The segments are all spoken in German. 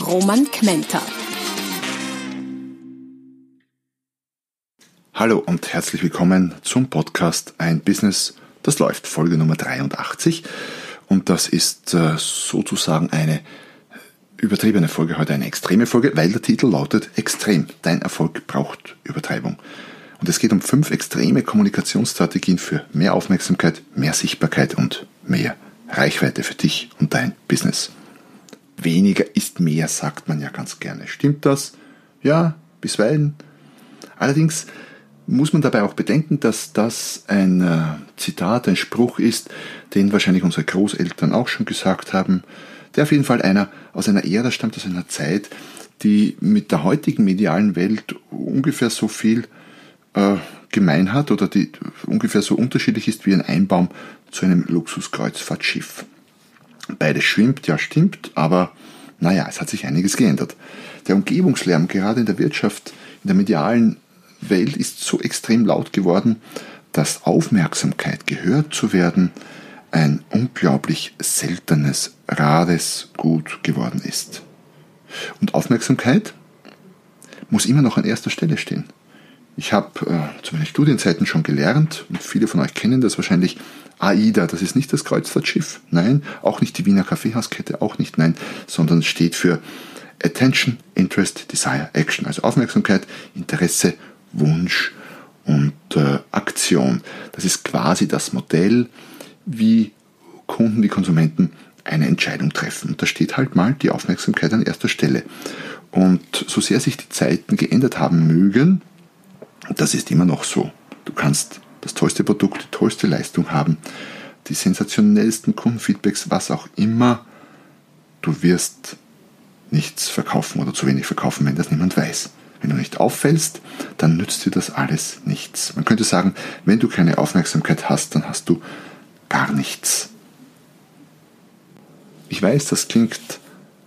Roman Kmenter. Hallo und herzlich willkommen zum Podcast Ein Business, das läuft, Folge Nummer 83. Und das ist äh, sozusagen eine übertriebene Folge, heute eine extreme Folge, weil der Titel lautet Extrem. Dein Erfolg braucht Übertreibung. Und es geht um fünf extreme Kommunikationsstrategien für mehr Aufmerksamkeit, mehr Sichtbarkeit und mehr Reichweite für dich und dein Business. Weniger ist mehr, sagt man ja ganz gerne. Stimmt das? Ja, bisweilen. Allerdings muss man dabei auch bedenken, dass das ein äh, Zitat, ein Spruch ist, den wahrscheinlich unsere Großeltern auch schon gesagt haben, der auf jeden Fall einer aus einer Ära stammt, aus einer Zeit, die mit der heutigen medialen Welt ungefähr so viel äh, gemein hat oder die ungefähr so unterschiedlich ist wie ein Einbaum zu einem Luxuskreuzfahrtschiff. Beides schwimmt, ja stimmt, aber naja, es hat sich einiges geändert. Der Umgebungslärm, gerade in der Wirtschaft, in der medialen Welt ist so extrem laut geworden, dass Aufmerksamkeit, gehört zu werden, ein unglaublich seltenes, rares Gut geworden ist. Und Aufmerksamkeit muss immer noch an erster Stelle stehen. Ich habe äh, zu meinen Studienzeiten schon gelernt, und viele von euch kennen das wahrscheinlich, AIDA, das ist nicht das Kreuzfahrtschiff, nein, auch nicht die Wiener Kaffeehauskette, auch nicht, nein, sondern steht für Attention, Interest, Desire, Action, also Aufmerksamkeit, Interesse Wunsch und äh, Aktion. Das ist quasi das Modell, wie Kunden, wie Konsumenten eine Entscheidung treffen. Und da steht halt mal die Aufmerksamkeit an erster Stelle. Und so sehr sich die Zeiten geändert haben mögen, das ist immer noch so. Du kannst das tollste Produkt, die tollste Leistung haben, die sensationellsten Kundenfeedbacks, was auch immer. Du wirst nichts verkaufen oder zu wenig verkaufen, wenn das niemand weiß. Wenn du nicht auffällst, dann nützt dir das alles nichts. Man könnte sagen, wenn du keine Aufmerksamkeit hast, dann hast du gar nichts. Ich weiß, das klingt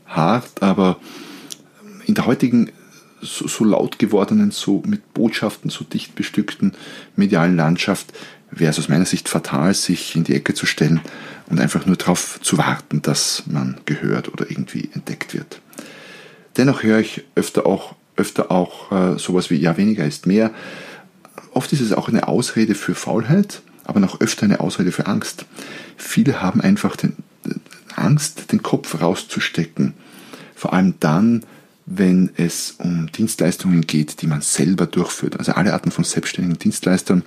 hart, aber in der heutigen so, so, laut gewordenen, so mit Botschaften so dicht bestückten medialen Landschaft wäre es aus meiner Sicht fatal, sich in die Ecke zu stellen und einfach nur darauf zu warten, dass man gehört oder irgendwie entdeckt wird. Dennoch höre ich öfter auch öfter auch äh, sowas wie ja, weniger ist mehr. Oft ist es auch eine Ausrede für Faulheit, aber noch öfter eine Ausrede für Angst. Viele haben einfach den, äh, Angst, den Kopf rauszustecken. Vor allem dann, wenn es um Dienstleistungen geht, die man selber durchführt. Also alle Arten von selbstständigen Dienstleistern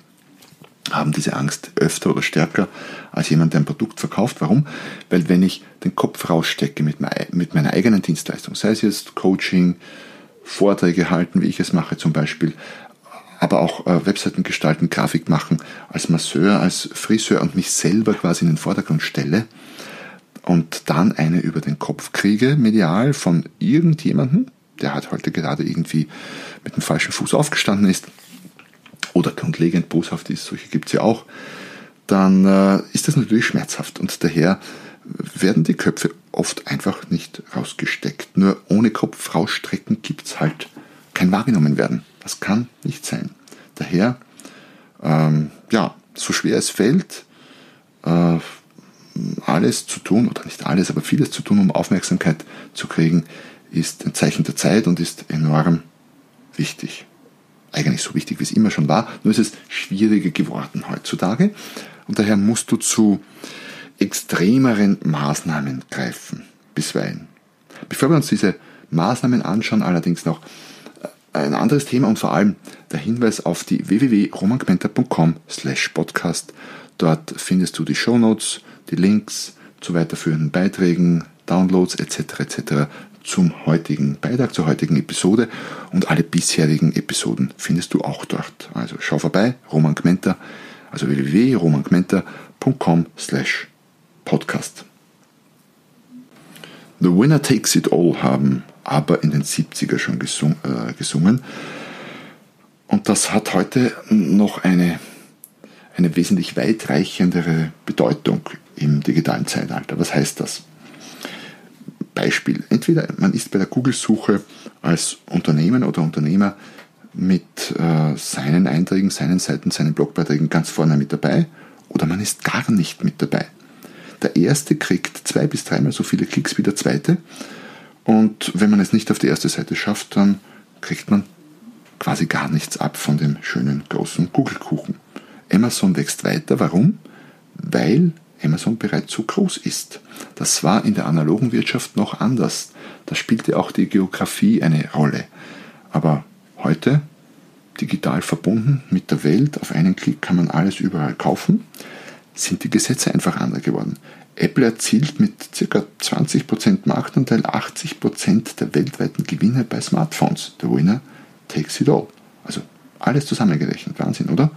haben diese Angst öfter oder stärker als jemand, der ein Produkt verkauft. Warum? Weil wenn ich den Kopf rausstecke mit, meiner eigenen Dienstleistung, sei es jetzt Coaching, Vorträge halten, wie ich es mache zum Beispiel, aber auch äh, Webseiten gestalten, Grafik machen, als Masseur, als Friseur und mich selber quasi in den Vordergrund stelle und dann eine über den Kopf kriege, medial von irgendjemandem, der halt heute gerade irgendwie mit dem falschen Fuß aufgestanden ist oder grundlegend boshaft ist, solche gibt es ja auch, dann äh, ist das natürlich schmerzhaft und daher werden die Köpfe oft einfach nicht rausgesteckt. Nur ohne Kopf rausstrecken gibt es halt kein wahrgenommen werden. Das kann nicht sein. Daher, ähm, ja, so schwer es fällt, äh, alles zu tun, oder nicht alles, aber vieles zu tun, um Aufmerksamkeit zu kriegen, ist ein Zeichen der Zeit und ist enorm wichtig. Eigentlich so wichtig, wie es immer schon war, nur ist es schwieriger geworden heutzutage. Und daher musst du zu extremeren Maßnahmen greifen, bisweilen. Bevor wir uns diese Maßnahmen anschauen, allerdings noch ein anderes Thema und vor allem der Hinweis auf die www.romangmenta.com slash podcast. Dort findest du die Shownotes, die Links zu weiterführenden Beiträgen, Downloads etc. etc. zum heutigen Beitrag, zur heutigen Episode und alle bisherigen Episoden findest du auch dort. Also schau vorbei, Roman Gmenta, also www.romangmenta.com slash podcast. The Winner Takes It All haben aber in den 70er schon gesung, äh, gesungen. Und das hat heute noch eine, eine wesentlich weitreichendere Bedeutung im digitalen Zeitalter. Was heißt das? Beispiel. Entweder man ist bei der Google-Suche als Unternehmen oder Unternehmer mit äh, seinen Einträgen, seinen Seiten, seinen Blogbeiträgen ganz vorne mit dabei oder man ist gar nicht mit dabei. Der erste kriegt zwei bis dreimal so viele Klicks wie der zweite und wenn man es nicht auf die erste Seite schafft, dann kriegt man quasi gar nichts ab von dem schönen großen Google-Kuchen. Amazon wächst weiter. Warum? Weil Amazon bereits so groß ist. Das war in der analogen Wirtschaft noch anders. Da spielte auch die Geografie eine Rolle. Aber heute, digital verbunden mit der Welt, auf einen Klick kann man alles überall kaufen, sind die Gesetze einfach andere geworden. Apple erzielt mit ca. 20% Marktanteil 80% der weltweiten Gewinne bei Smartphones. The winner takes it all. Also alles zusammengerechnet. Wahnsinn, oder?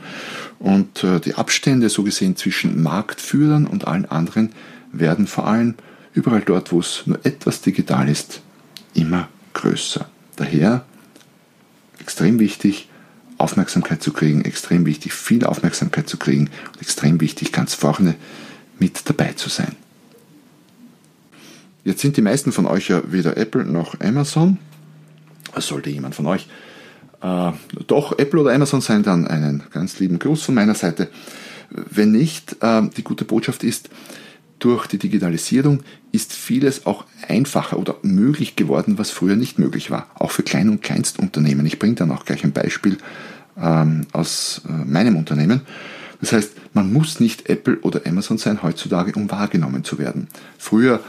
Und äh, die Abstände so gesehen zwischen Marktführern und allen anderen werden vor allem überall dort, wo es nur etwas digital ist, immer größer. Daher extrem wichtig, Aufmerksamkeit zu kriegen, extrem wichtig, viel Aufmerksamkeit zu kriegen und extrem wichtig, ganz vorne mit dabei zu sein. Jetzt sind die meisten von euch ja weder Apple noch Amazon. Sollte jemand von euch äh, doch Apple oder Amazon sein, dann einen ganz lieben Gruß von meiner Seite. Wenn nicht, äh, die gute Botschaft ist, durch die Digitalisierung ist vieles auch einfacher oder möglich geworden, was früher nicht möglich war. Auch für Klein- und Kleinstunternehmen. Ich bringe dann auch gleich ein Beispiel ähm, aus äh, meinem Unternehmen. Das heißt, man muss nicht Apple oder Amazon sein heutzutage, um wahrgenommen zu werden. Früher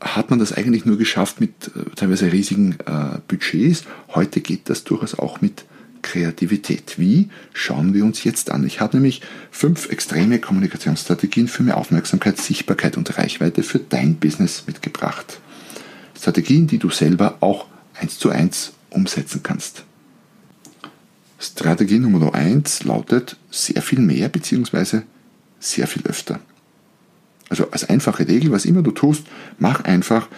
hat man das eigentlich nur geschafft mit äh, teilweise riesigen äh, Budgets. Heute geht das durchaus auch mit Kreativität. Wie? Schauen wir uns jetzt an. Ich habe nämlich fünf extreme Kommunikationsstrategien für mehr Aufmerksamkeit, Sichtbarkeit und Reichweite für dein Business mitgebracht. Strategien, die du selber auch eins zu eins umsetzen kannst. Strategie Nummer eins lautet sehr viel mehr bzw. sehr viel öfter. Also als einfache Regel, was immer du tust, mach einfach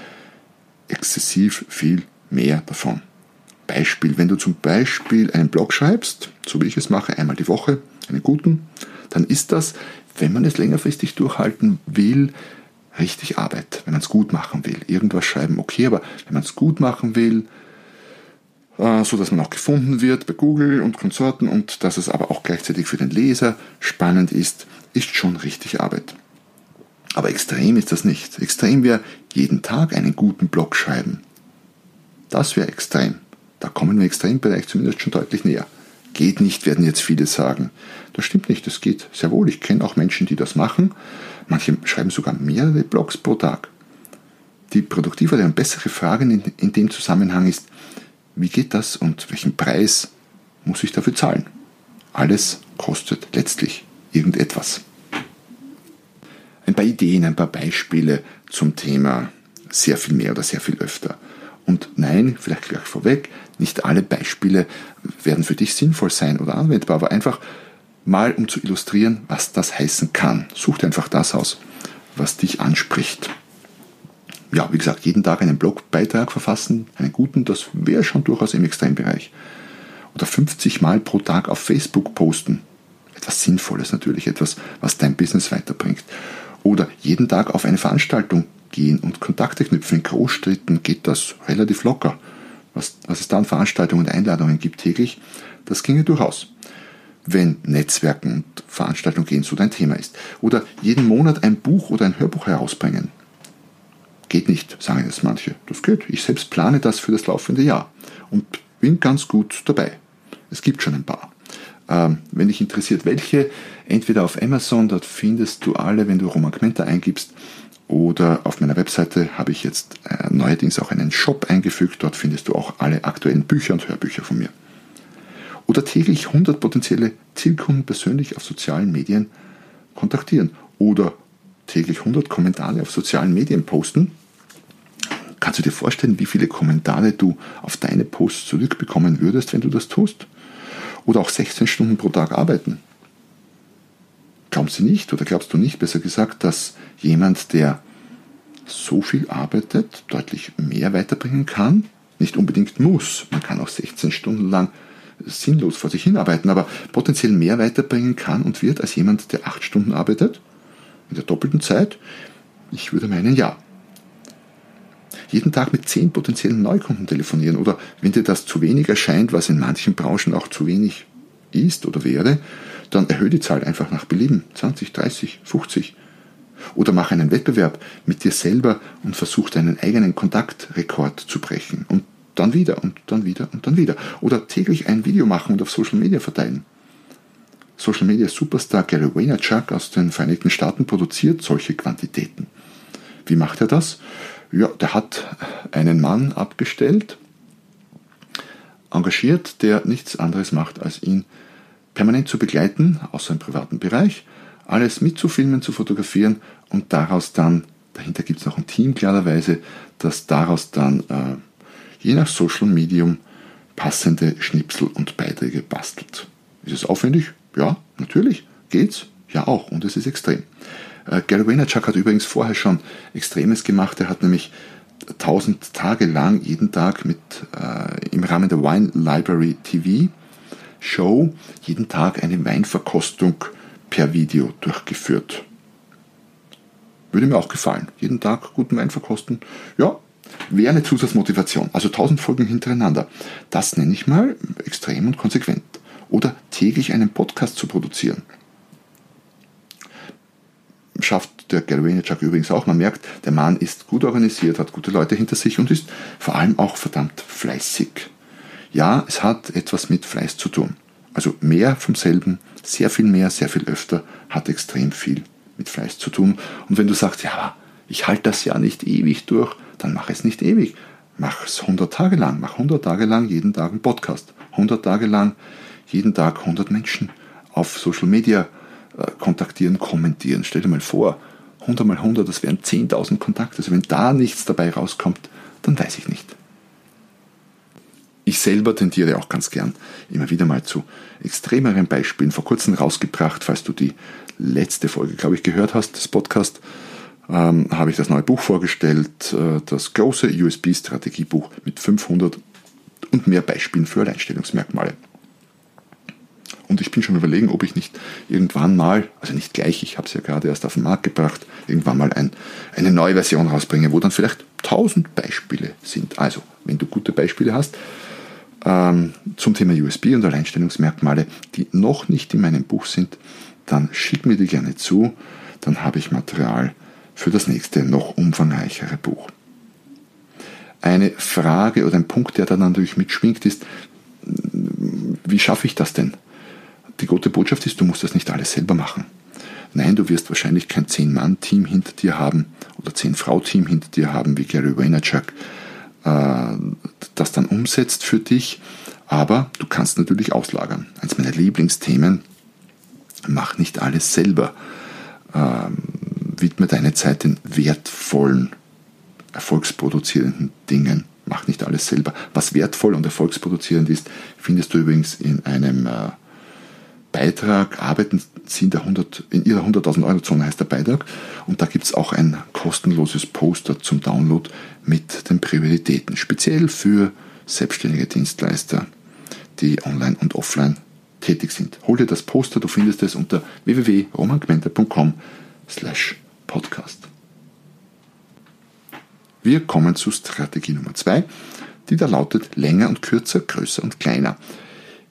exzessiv viel mehr davon. Beispiel, wenn du zum Beispiel einen Blog schreibst, so wie ich es mache, einmal die Woche, einen guten, dann ist das, wenn man es längerfristig durchhalten will, richtig Arbeit, wenn man es gut machen will. Irgendwas schreiben, okay, aber wenn man es gut machen will, so dass man auch gefunden wird bei Google und Konsorten und dass es aber auch gleichzeitig für den Leser spannend ist, ist schon richtig Arbeit. Aber extrem ist das nicht. Extrem wäre jeden Tag einen guten Blog schreiben. Das wäre extrem. Da kommen wir Extrembereich zumindest schon deutlich näher. Geht nicht, werden jetzt viele sagen. Das stimmt nicht, das geht sehr wohl. Ich kenne auch Menschen, die das machen. Manche schreiben sogar mehrere Blogs pro Tag. Die produktivere und bessere Frage in dem Zusammenhang ist, wie geht das und welchen Preis muss ich dafür zahlen? Alles kostet letztlich irgendetwas ein paar Ideen, ein paar Beispiele zum Thema sehr viel mehr oder sehr viel öfter. Und nein, vielleicht gleich vorweg, nicht alle Beispiele werden für dich sinnvoll sein oder anwendbar, aber einfach mal um zu illustrieren, was das heißen kann. Such dir einfach das aus, was dich anspricht. Ja, wie gesagt, jeden Tag einen Blogbeitrag verfassen, einen guten, das wäre schon durchaus im Extrembereich. Oder 50 Mal pro Tag auf Facebook posten. Etwas Sinnvolles natürlich, etwas, was dein Business weiterbringt. Oder jeden Tag auf eine Veranstaltung gehen und Kontakte knüpfen. In Großstädten geht das relativ locker. Was, was es da an Veranstaltungen und Einladungen gibt täglich, das ginge durchaus. Wenn Netzwerken und Veranstaltungen gehen so dein Thema ist. Oder jeden Monat ein Buch oder ein Hörbuch herausbringen. Geht nicht, sagen jetzt manche. Das geht. Ich selbst plane das für das laufende Jahr und bin ganz gut dabei. Es gibt schon ein paar. Ähm, wenn dich interessiert, welche, entweder auf Amazon, dort findest du alle, wenn du Roman Kmenter eingibst, oder auf meiner Webseite habe ich jetzt äh, neuerdings auch einen Shop eingefügt, dort findest du auch alle aktuellen Bücher und Hörbücher von mir. Oder täglich 100 potenzielle Zielkunden persönlich auf sozialen Medien kontaktieren oder täglich 100 Kommentare auf sozialen Medien posten. Kannst du dir vorstellen, wie viele Kommentare du auf deine Posts zurückbekommen würdest, wenn du das tust? oder auch 16 Stunden pro Tag arbeiten. Glauben Sie nicht oder glaubst du nicht, besser gesagt, dass jemand, der so viel arbeitet, deutlich mehr weiterbringen kann, nicht unbedingt muss. Man kann auch 16 Stunden lang sinnlos vor sich hinarbeiten, aber potenziell mehr weiterbringen kann und wird als jemand, der 8 Stunden arbeitet, in der doppelten Zeit? Ich würde meinen, ja. Jeden Tag mit 10 potenziellen Neukunden telefonieren oder wenn dir das zu wenig erscheint, was in manchen Branchen auch zu wenig ist oder wäre, dann erhöhe die Zahl einfach nach Belieben. 20, 30, 50. Oder mach einen Wettbewerb mit dir selber und versuch deinen eigenen Kontaktrekord zu brechen. Und dann wieder und dann wieder und dann wieder. Oder täglich ein Video machen und auf Social Media verteilen. Social Media Superstar Gary Vaynerchuk aus den Vereinigten Staaten produziert solche Quantitäten. Wie macht er das? Ja, der hat einen Mann abgestellt, engagiert, der nichts anderes macht, als ihn permanent zu begleiten, außer im privaten Bereich, alles mitzufilmen, zu fotografieren und daraus dann, dahinter gibt es noch ein Team klarerweise, das daraus dann äh, je nach Social Medium passende Schnipsel und Beiträge bastelt. Ist es aufwendig? Ja, natürlich. Geht's? Ja auch. Und es ist extrem. Äh, Gary Vaynerchuk hat übrigens vorher schon Extremes gemacht. Er hat nämlich 1000 Tage lang jeden Tag mit äh, im Rahmen der Wine Library TV Show jeden Tag eine Weinverkostung per Video durchgeführt. Würde mir auch gefallen. Jeden Tag guten Wein verkosten. Ja, wäre eine Zusatzmotivation. Also 1000 Folgen hintereinander. Das nenne ich mal extrem und konsequent. Oder täglich einen Podcast zu produzieren. Schafft der Gary Vaynerchuk übrigens auch. Man merkt, der Mann ist gut organisiert, hat gute Leute hinter sich und ist vor allem auch verdammt fleißig. Ja, es hat etwas mit Fleiß zu tun. Also mehr vom selben, sehr viel mehr, sehr viel öfter, hat extrem viel mit Fleiß zu tun. Und wenn du sagst, ja, ich halte das ja nicht ewig durch, dann mach es nicht ewig. Mach es 100 Tage lang. Mach 100 Tage lang jeden Tag einen Podcast. 100 Tage lang jeden Tag 100 Menschen auf Social Media kontaktieren, kommentieren. Stell dir mal vor, 100 mal 100, das wären 10.000 Kontakte. Also wenn da nichts dabei rauskommt, dann weiß ich nicht. Ich selber tendiere auch ganz gern immer wieder mal zu extremeren Beispielen. Vor kurzem rausgebracht, falls du die letzte Folge, glaube ich, gehört hast, des Podcasts, ähm, habe ich das neue Buch vorgestellt, äh, das große USB-Strategiebuch mit 500 und mehr Beispielen für Alleinstellungsmerkmale. Und ich bin schon überlegen, ob ich nicht irgendwann mal, also nicht gleich, ich habe es ja gerade erst auf den Markt gebracht, irgendwann mal ein, eine neue Version rausbringe, wo dann vielleicht 1000 Beispiele sind. Also, wenn du gute Beispiele hast ähm, zum Thema USB und Alleinstellungsmerkmale, die noch nicht in meinem Buch sind, dann schick mir die gerne zu, dann habe ich Material für das nächste, noch umfangreichere Buch. Eine Frage oder ein Punkt, der dann natürlich mitschwingt, ist, wie schaffe ich das denn? Die gute Botschaft ist, du musst das nicht alles selber machen. Nein, du wirst wahrscheinlich kein 10-Mann-Team hinter dir haben oder 10-Frau-Team hinter dir haben, wie Gary Vaynerchuk äh, das dann umsetzt für dich. Aber du kannst natürlich auslagern. Eins meiner Lieblingsthemen, mach nicht alles selber. Ähm, widme deine Zeit den wertvollen, erfolgsproduzierenden Dingen. Mach nicht alles selber. Was wertvoll und erfolgsproduzierend ist, findest du übrigens in einem äh, Beitrag. Arbeiten in, der 100, in Ihrer 100.000 Euro Zone heißt der Beitrag. Und da gibt es auch ein kostenloses Poster zum Download mit den Prioritäten, speziell für selbstständige Dienstleister, die online und offline tätig sind. Hol dir das Poster, du findest es unter www.romangmenta.com slash podcast. Wir kommen zu Strategie Nummer 2, die da lautet länger und kürzer, größer und kleiner.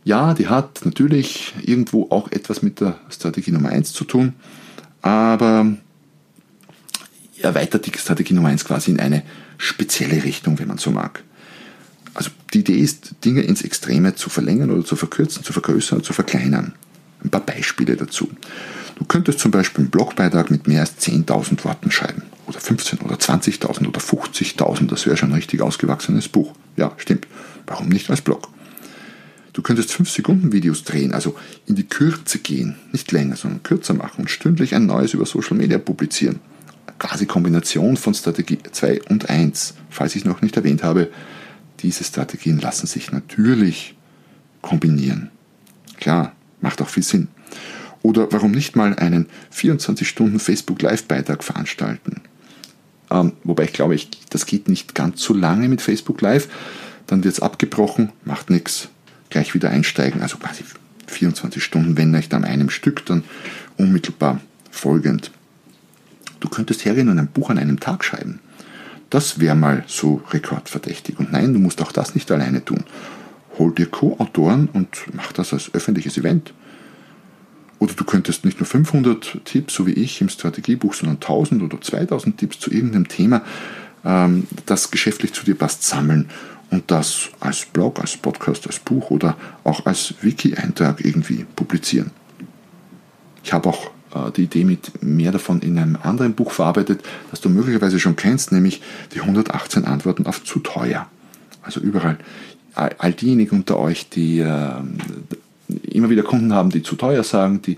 Ja, die hat natürlich irgendwo auch etwas mit der Strategie Nummer 1 zu tun, aber erweitert die Strategie Nummer 1 quasi in eine spezielle Richtung, wenn man so mag. Also die Idee ist, Dinge ins Extreme zu verlängern oder zu verkürzen, zu vergrößern oder zu verkleinern. Ein paar Beispiele dazu. Du könntest zum Beispiel einen Blogbeitrag mit mehr als 10.000 Worten schreiben. Oder 15 oder 20.000 oder 50.000. Das wäre schon ein richtig ausgewachsenes Buch. Ja, stimmt. Warum nicht als Blog? Du könntest 5 Sekunden Videos drehen, also in die Kürze gehen. Nicht länger, sondern kürzer machen und stündlich ein neues über Social Media publizieren. Quasi Kombination von Strategie 2 und 1. Falls ich es noch nicht erwähnt habe, diese Strategien lassen sich natürlich kombinieren. Klar, macht auch viel Sinn. Oder warum nicht mal einen 24 Stunden Facebook Live-Beitrag veranstalten? Ähm, wobei ich glaube, ich, das geht nicht ganz so lange mit Facebook Live. Dann wird es abgebrochen, macht nichts, gleich wieder einsteigen. Also quasi 24 Stunden, wenn nicht an einem Stück, dann unmittelbar folgend. Du könntest hergehen und ein Buch an einem Tag schreiben. Das wäre mal so rekordverdächtig. Und nein, du musst auch das nicht alleine tun. Hol dir Co-Autoren und mach das als öffentliches Event. Oder du könntest nicht nur 500 Tipps, so wie ich im Strategiebuch, sondern 1000 oder 2000 Tipps zu irgendeinem Thema, ähm, das geschäftlich zu dir passt, sammeln das als Blog, als Podcast, als Buch oder auch als Wiki-Eintrag irgendwie publizieren. Ich habe auch äh, die Idee mit mehr davon in einem anderen Buch verarbeitet, das du möglicherweise schon kennst, nämlich die 118 Antworten auf zu teuer. Also überall, all diejenigen unter euch, die äh, immer wieder Kunden haben, die zu teuer sagen, die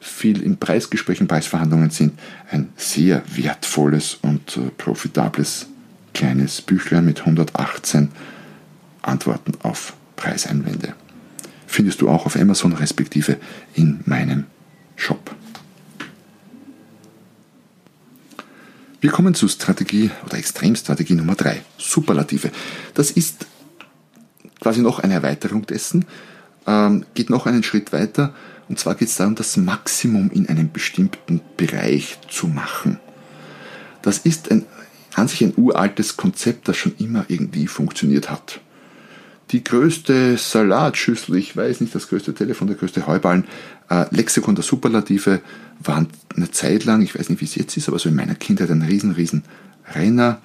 viel in Preisgesprächen, Preisverhandlungen sind, ein sehr wertvolles und äh, profitables kleines Büchlein mit 118 Antworten auf Preiseinwände. Findest du auch auf Amazon respektive in meinem Shop. Wir kommen zu Strategie oder Extremstrategie Nummer 3, Superlative. Das ist quasi noch eine Erweiterung dessen, ähm, geht noch einen Schritt weiter und zwar geht es darum, das Maximum in einem bestimmten Bereich zu machen. Das ist ein, an sich ein uraltes Konzept, das schon immer irgendwie funktioniert hat. Die größte Salatschüssel, ich weiß nicht, das größte Telefon, der größte Heuballen, äh, Lexikon der Superlative waren eine Zeit lang, ich weiß nicht, wie es jetzt ist, aber so in meiner Kindheit ein riesen, riesen Renner.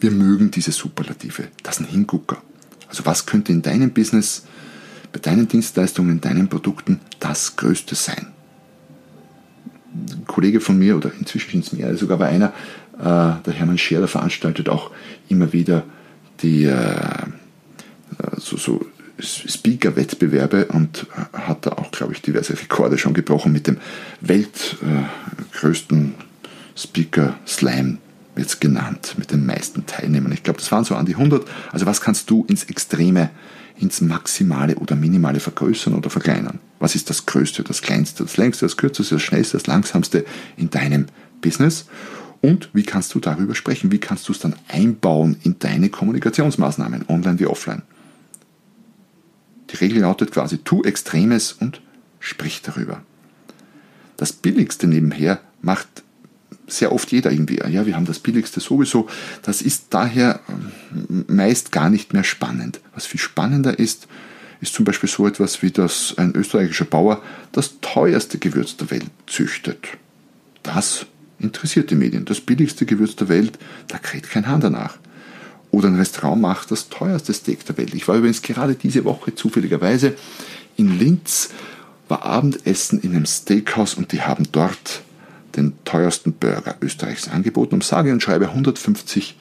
Wir mögen diese Superlative. Das ein Hingucker. Also was könnte in deinem Business, bei deinen Dienstleistungen, in deinen Produkten das Größte sein? Ein Kollege von mir, oder inzwischen sind es mehr, sogar war einer, der Hermann Scherer veranstaltet auch immer wieder die äh, so, so Speaker-Wettbewerbe und hat da auch, glaube ich, diverse Rekorde schon gebrochen mit dem weltgrößten äh, Speaker-Slam wird es genannt, mit den meisten Teilnehmern. Ich glaube, das waren so an die 100. Also was kannst du ins Extreme, ins Maximale oder Minimale vergrößern oder verkleinern? Was ist das Größte, das Kleinste, das Längste, das Kürzeste, das Schnellste, das Langsamste in deinem Business? Und wie kannst du darüber sprechen? Wie kannst du es dann einbauen in deine Kommunikationsmaßnahmen, online wie offline? Die Regel lautet quasi, tu Extremes und sprich darüber. Das Billigste nebenher macht sehr oft jeder irgendwie. Ja, wir haben das Billigste sowieso. Das ist daher ähm, meist gar nicht mehr spannend. Was viel spannender ist, ist zum Beispiel so etwas wie, dass ein österreichischer Bauer das teuerste Gewürz der Welt züchtet. Das interessiert die Medien. Das billigste Gewürz der Welt, da kräht kein Hahn danach. Oder ein Restaurant macht das teuerste Steak der Welt. Ich war übrigens gerade diese Woche zufälligerweise in Linz, war Abendessen in einem Steakhouse und die haben dort den teuersten Burger Österreichs angeboten. Um sage und schreibe 150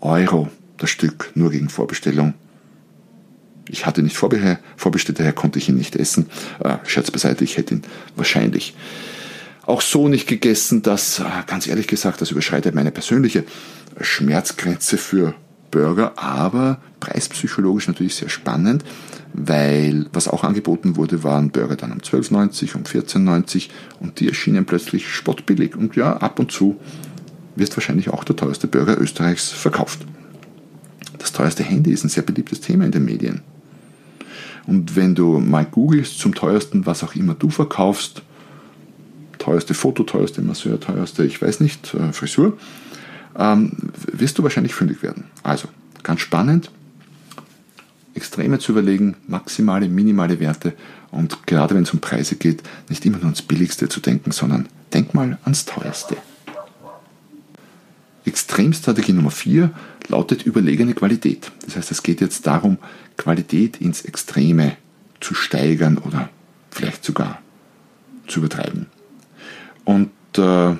Euro das Stück, nur gegen Vorbestellung. Ich hatte nicht vorbestellt, daher konnte ich ihn nicht essen. Äh, Scherz beiseite, ich hätte ihn wahrscheinlich auch so nicht gegessen. Das, äh, ganz ehrlich gesagt, das überschreitet meine persönliche Schmerzgrenze für Burger, aber preispsychologisch natürlich sehr spannend, weil was auch angeboten wurde, waren Burger dann um 12,90, um 14,90 und die erschienen plötzlich spottbillig. Und ja, ab und zu wird wahrscheinlich auch der teuerste Burger Österreichs verkauft. Das teuerste Handy ist ein sehr beliebtes Thema in den Medien. Und wenn du mal googelst zum teuersten, was auch immer du verkaufst, teuerste Foto, teuerste Masseur, teuerste, ich weiß nicht, äh, Frisur, ähm, wirst du wahrscheinlich fündig werden. Also, ganz spannend, Extreme zu überlegen, maximale, minimale Werte und gerade wenn es um Preise geht, nicht immer nur ans Billigste zu denken, sondern denk mal ans Teuerste. Extremstrategie Nummer 4 lautet überlegene Qualität. Das heißt, es geht jetzt darum, Qualität ins Extreme zu steigern oder vielleicht sogar zu übertreiben. Und äh,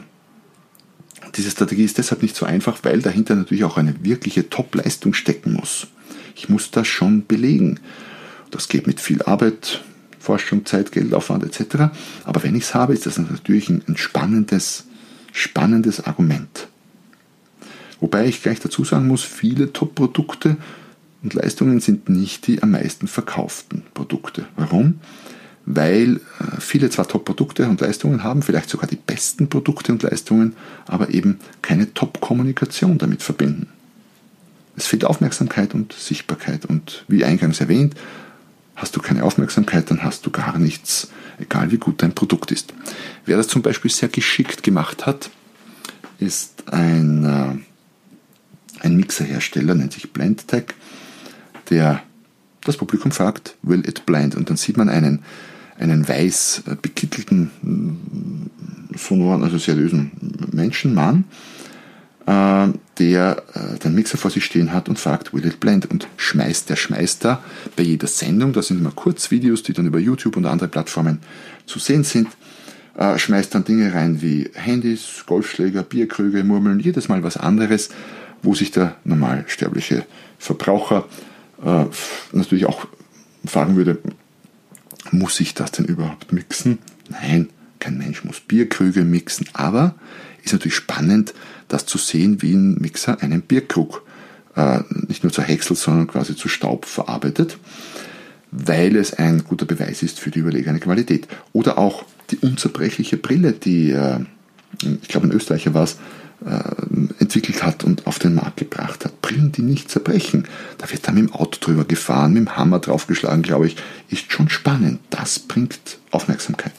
diese Strategie ist deshalb nicht so einfach, weil dahinter natürlich auch eine wirkliche Top-Leistung stecken muss. Ich muss das schon belegen. Das geht mit viel Arbeit, Forschung, Zeit, Geld, Aufwand etc. Aber wenn ich es habe, ist das natürlich ein, spannendes, spannendes Argument. Wobei ich gleich dazu sagen muss, viele Top-Produkte und Leistungen sind nicht die am meisten verkauften Produkte. Warum? Weil äh, viele zwar Top-Produkte und Leistungen haben, vielleicht sogar die besten Produkte und Leistungen, aber eben keine Top-Kommunikation damit verbinden. Es fehlt Aufmerksamkeit und Sichtbarkeit und wie eingangs erwähnt, hast du keine Aufmerksamkeit, dann hast du gar nichts, egal wie gut dein Produkt ist. Wer das zum Beispiel sehr geschickt gemacht hat, ist ein, äh, ein Mixerhersteller, nennt sich Blendtech, der das Publikum fragt, will it blend? Und dann sieht man einen, einen weiß äh, bekittelten, sonoren, also seriösen Menschen, Mann, äh, der äh, den Mixer vor sich stehen hat und fragt, will it blend? Und schmeißt, der schmeißt da bei jeder Sendung, das sind immer Kurzvideos, die dann über YouTube und andere Plattformen zu sehen sind, äh, schmeißt dann Dinge rein wie Handys, Golfschläger, Bierkrüge, Murmeln, jedes Mal was anderes, wo sich der normalsterbliche Verbraucher äh, natürlich auch fragen würde, muss ich das denn überhaupt mixen? Nein, kein Mensch muss Bierkrüge mixen, aber ist natürlich spannend, das zu sehen, wie ein Mixer einen Bierkrug äh, nicht nur zu Häcksel, sondern quasi zu Staub verarbeitet, weil es ein guter Beweis ist für die überlegene Qualität. Oder auch die unzerbrechliche Brille, die, äh, ich glaube, ein Österreicher war es, entwickelt hat und auf den Markt gebracht hat. Brillen, die nicht zerbrechen. Da wird dann mit dem Auto drüber gefahren, mit dem Hammer draufgeschlagen, glaube ich. Ist schon spannend. Das bringt Aufmerksamkeit.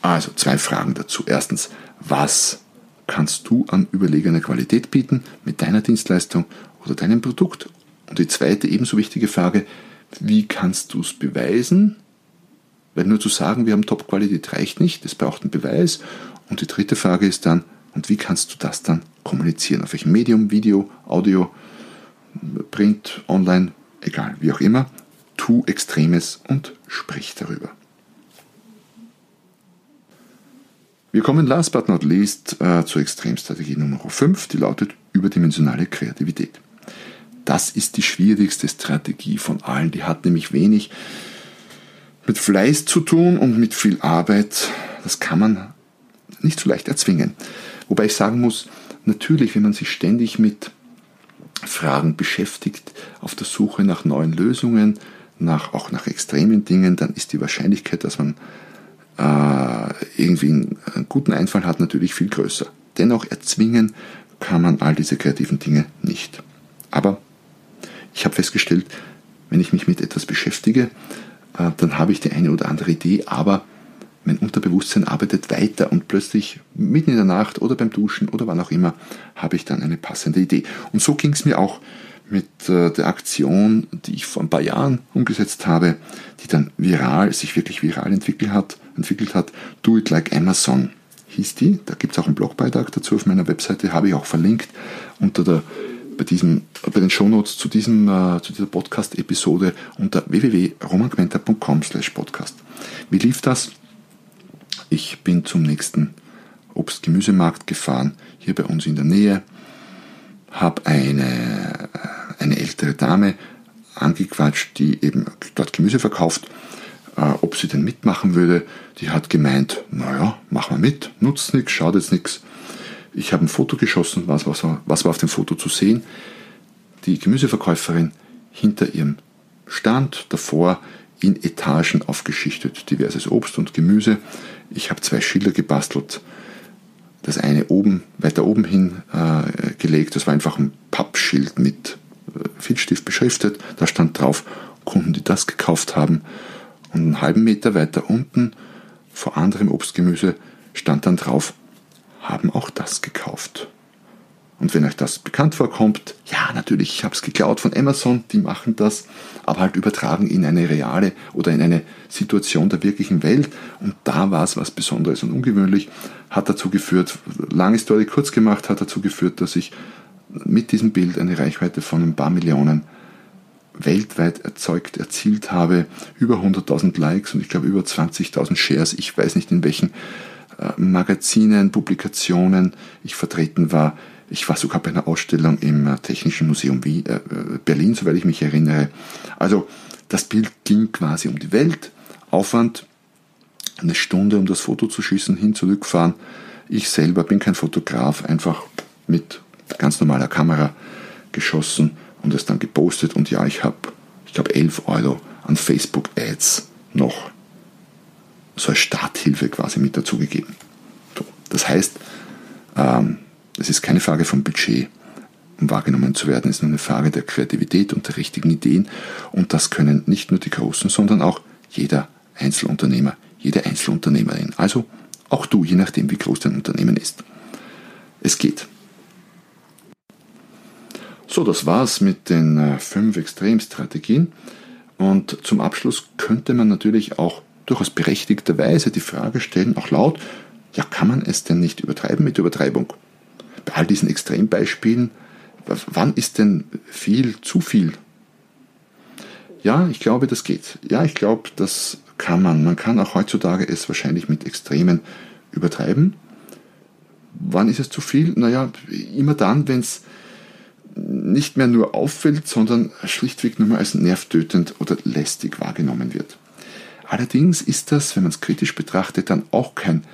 Also zwei Fragen dazu. Erstens, was kannst du an überlegener Qualität bieten mit deiner Dienstleistung oder deinem Produkt? Und die zweite ebenso wichtige Frage, wie kannst du es beweisen? Weil nur zu sagen, wir haben Top-Qualität reicht nicht, es braucht einen Beweis. Und die dritte Frage ist dann, und wie kannst du das dann kommunizieren? Auf welchem Medium, Video, Audio, Print, Online, egal, wie auch immer. Tu Extremes und sprich darüber. Wir kommen last but not least äh, zur Extremstrategie Nummer 5, die lautet überdimensionale Kreativität. Das ist die schwierigste Strategie von allen. Die hat nämlich wenig mit Fleiß zu tun und mit viel Arbeit. Das kann man nicht so leicht erzwingen. Wobei ich sagen muss, natürlich, wenn man sich ständig mit Fragen beschäftigt, auf der Suche nach neuen Lösungen, nach, auch nach extremen Dingen, dann ist die Wahrscheinlichkeit, dass man äh, irgendwie einen, guten Einfall hat, natürlich viel größer. Dennoch erzwingen kann man all diese kreativen Dinge nicht. Aber ich habe festgestellt, wenn ich mich mit etwas beschäftige, äh, dann habe ich die eine oder andere Idee, aber mein Unterbewusstsein arbeitet weiter und plötzlich mitten in der Nacht oder beim Duschen oder wann auch immer habe ich dann eine passende Idee. Und so ging es mir auch mit äh, der Aktion, die ich vor ein paar Jahren umgesetzt habe, die dann viral, sich wirklich viral entwickelt hat, entwickelt hat. Do It Like Amazon hieß die. Da gibt es auch einen Blogbeitrag dazu auf meiner Webseite, habe ich auch verlinkt unter der bei, diesem, bei den Shownotes zu, diesem, äh, zu dieser Podcast-Episode unter www.romangmenta.com slash podcast. Wie lief das? Ich bin zum nächsten Obst-Gemüsemarkt gefahren, hier bei uns in der Nähe, habe eine, eine ältere Dame angequatscht, die eben dort Gemüse verkauft, äh, ob sie denn mitmachen würde. Die hat gemeint, naja, mach mal mit, nutzt nichts, schaut jetzt nichts. Ich habe ein Foto geschossen, was, was, was war auf dem Foto zu sehen? Die Gemüseverkäuferin hinter ihrem Stand, davor in Etagen aufgeschichtet, diverses Obst und Gemüse. Ich habe zwei Schilder gebastelt. Das eine oben, weiter oben hin äh, gelegt, das war einfach ein Pappschild mit äh, Filzstift beschriftet. Da stand drauf, Kunden, die das gekauft haben. Und einen halben Meter weiter unten, vor anderem Obstgemüse, stand dann drauf, haben auch das gekauft. Und wenn euch das bekannt vorkommt, ja, natürlich, ich habe es geklaut von Amazon, die machen das, aber halt übertragen in eine reale oder in eine Situation der wirklichen Welt. Und da war es was Besonderes und ungewöhnlich, hat dazu geführt, lange Story kurz gemacht, hat dazu geführt, dass ich mit diesem Bild eine Reichweite von ein paar Millionen weltweit erzeugt, erzielt habe, über 100.000 Likes und ich glaube über 20.000 Shares, ich weiß nicht in welchen äh, Magazinen, Publikationen ich vertreten war. Ich war sogar bei einer Ausstellung im äh, Technischen Museum Wien, äh, Berlin, soweit ich mich erinnere. Also das Bild ging quasi um die Welt. Aufwand, eine Stunde, um das Foto zu schießen, hin, zurückfahren. Ich selber bin kein Fotograf, einfach mit ganz normaler Kamera geschossen und es dann gepostet. Und ja, ich habe, ich glaube, 11 Euro an Facebook-Ads noch so als Starthilfe quasi mit dazugegeben. Das heißt, ähm, es ist keine Frage vom Budget, um wahrgenommen zu werden, es ist nur eine Frage der Kreativität und der richtigen Ideen. Und das können nicht nur die Großen, sondern auch jeder Einzelunternehmer, jede Einzelunternehmerin. Also auch du, je nachdem, wie groß dein Unternehmen ist. Es geht. So, das war's mit den äh, fünf Extremstrategien. Und zum Abschluss könnte man natürlich auch durchaus berechtigterweise die Frage stellen, auch laut, ja, kann man es denn nicht übertreiben mit Übertreibung? Bei all diesen Extrembeispielen, wann ist denn viel zu viel? Ja, ich glaube, das geht. Ja, ich glaube, das kann man. Man kann auch heutzutage es wahrscheinlich mit Extremen übertreiben. Wann ist es zu viel? Naja, immer dann, wenn es nicht mehr nur auffällt, sondern schlichtweg nur mal als nervtötend oder lästig wahrgenommen wird. Allerdings ist das, wenn man es kritisch betrachtet, dann auch kein,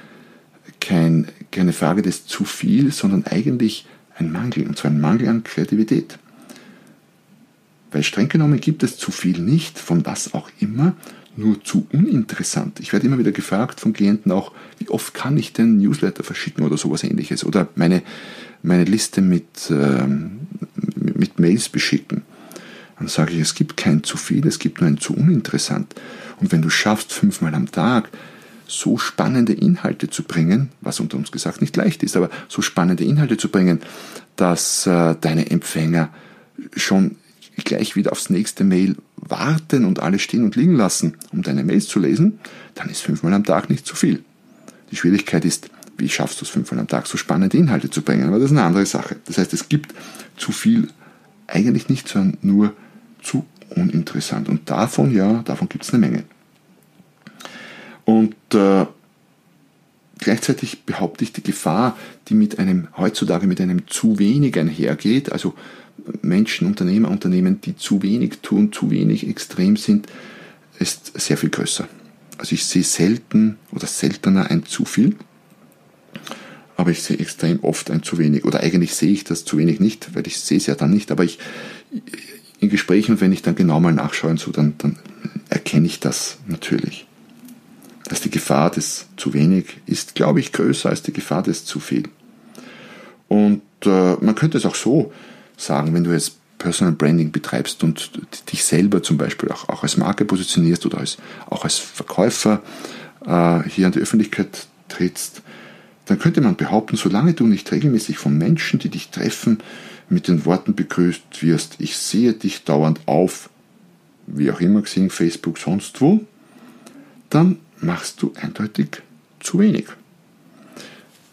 kein, keine Frage des zu viel, sondern eigentlich ein Mangel, und zwar ein Mangel an Kreativität. Weil streng genommen gibt es zu viel nicht, von was auch immer, nur zu uninteressant. Ich werde immer wieder gefragt von Klienten auch, wie oft kann ich denn Newsletter verschicken oder sowas ähnliches oder meine, meine Liste mit, ähm, mit Mails beschicken. Dann sage ich, es gibt kein zu viel, es gibt nur ein zu uninteressant. Und wenn du schaffst, fünfmal am Tag so spannende Inhalte zu bringen, was unter uns gesagt nicht leicht ist, aber so spannende Inhalte zu bringen, dass äh, deine Empfänger schon gleich wieder aufs nächste Mail warten und alles stehen und liegen lassen, um deine Mails zu lesen, dann ist fünfmal am Tag nicht zu viel. Die Schwierigkeit ist, wie schaffst du es fünfmal am Tag so spannende Inhalte zu bringen? Aber das ist eine andere Sache. Das heißt, es gibt zu viel eigentlich nicht, sondern nur zu uninteressant. Und davon, ja, davon gibt es eine Menge. Und äh, gleichzeitig behaupte ich die Gefahr, die mit einem heutzutage mit einem zu wenig einhergeht, also Menschen, Unternehmer, Unternehmen, die zu wenig tun, zu wenig extrem sind, ist sehr viel größer. Also ich sehe selten oder seltener ein zu viel, aber ich sehe extrem oft ein zu wenig. Oder eigentlich sehe ich das zu wenig nicht, weil ich sehe es ja dann nicht, aber ich in Gesprächen, wenn ich dann genau mal nachschaue so, dann, dann erkenne ich das natürlich. Dass die Gefahr des zu wenig ist, glaube ich, größer als die Gefahr des zu viel. Und äh, man könnte es auch so sagen, wenn du jetzt Personal Branding betreibst und dich selber zum Beispiel auch, auch als Marke positionierst oder als, auch als Verkäufer äh, hier an die Öffentlichkeit trittst, dann könnte man behaupten, solange du nicht regelmäßig von Menschen, die dich treffen, mit den Worten begrüßt wirst, ich sehe dich dauernd auf, wie auch immer gesehen, Facebook, sonst wo, dann machst du eindeutig zu wenig.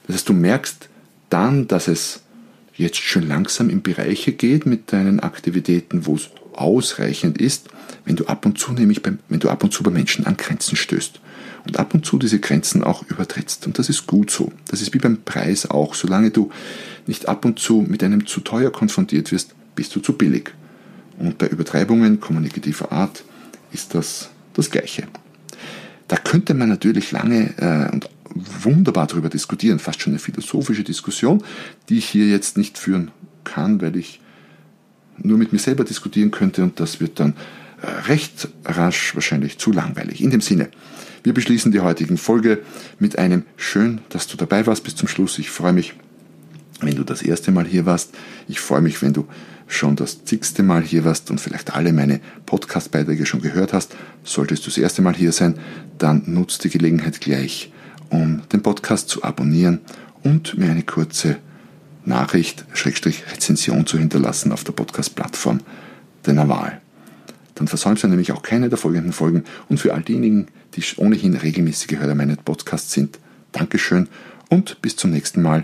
Das heißt, du merkst dann, dass es jetzt schon langsam in Bereiche geht mit deinen Aktivitäten, wo es ausreichend ist, wenn du ab und zu nämlich beim, wenn du ab und zu bei Menschen an Grenzen stößt und ab und zu diese Grenzen auch übertrittst. Und das ist gut so. Das ist wie beim Preis auch. Solange du nicht ab und zu mit einem zu teuer konfrontiert wirst, bist du zu billig. Und bei Übertreibungen kommunikativer Art ist das das Gleiche. Da könnte man natürlich lange äh, und wunderbar darüber diskutieren, fast schon eine philosophische Diskussion, die ich hier jetzt nicht führen kann, weil ich nur mit mir selber diskutieren könnte und das wird dann äh, recht rasch wahrscheinlich zu langweilig. In dem Sinne, wir beschließen die heutigen Folge mit einem schön, dass du dabei warst bis zum Schluss. Ich freue mich, wenn du das erste Mal hier warst. Ich freue mich, wenn du schon das zigste Mal hier warst und vielleicht alle meine Podcast-Beiträge schon gehört hast. Solltest du das erste Mal hier sein, dann nutzt die Gelegenheit gleich, um den Podcast zu abonnieren und mir eine kurze Nachricht, Schrägstrich Rezension zu hinterlassen auf der Podcast-Plattform deiner Wahl. Dann versäumst du nämlich auch keine der folgenden Folgen und für all diejenigen, die ohnehin regelmäßige Hörer meiner Podcasts sind, Dankeschön und bis zum nächsten Mal,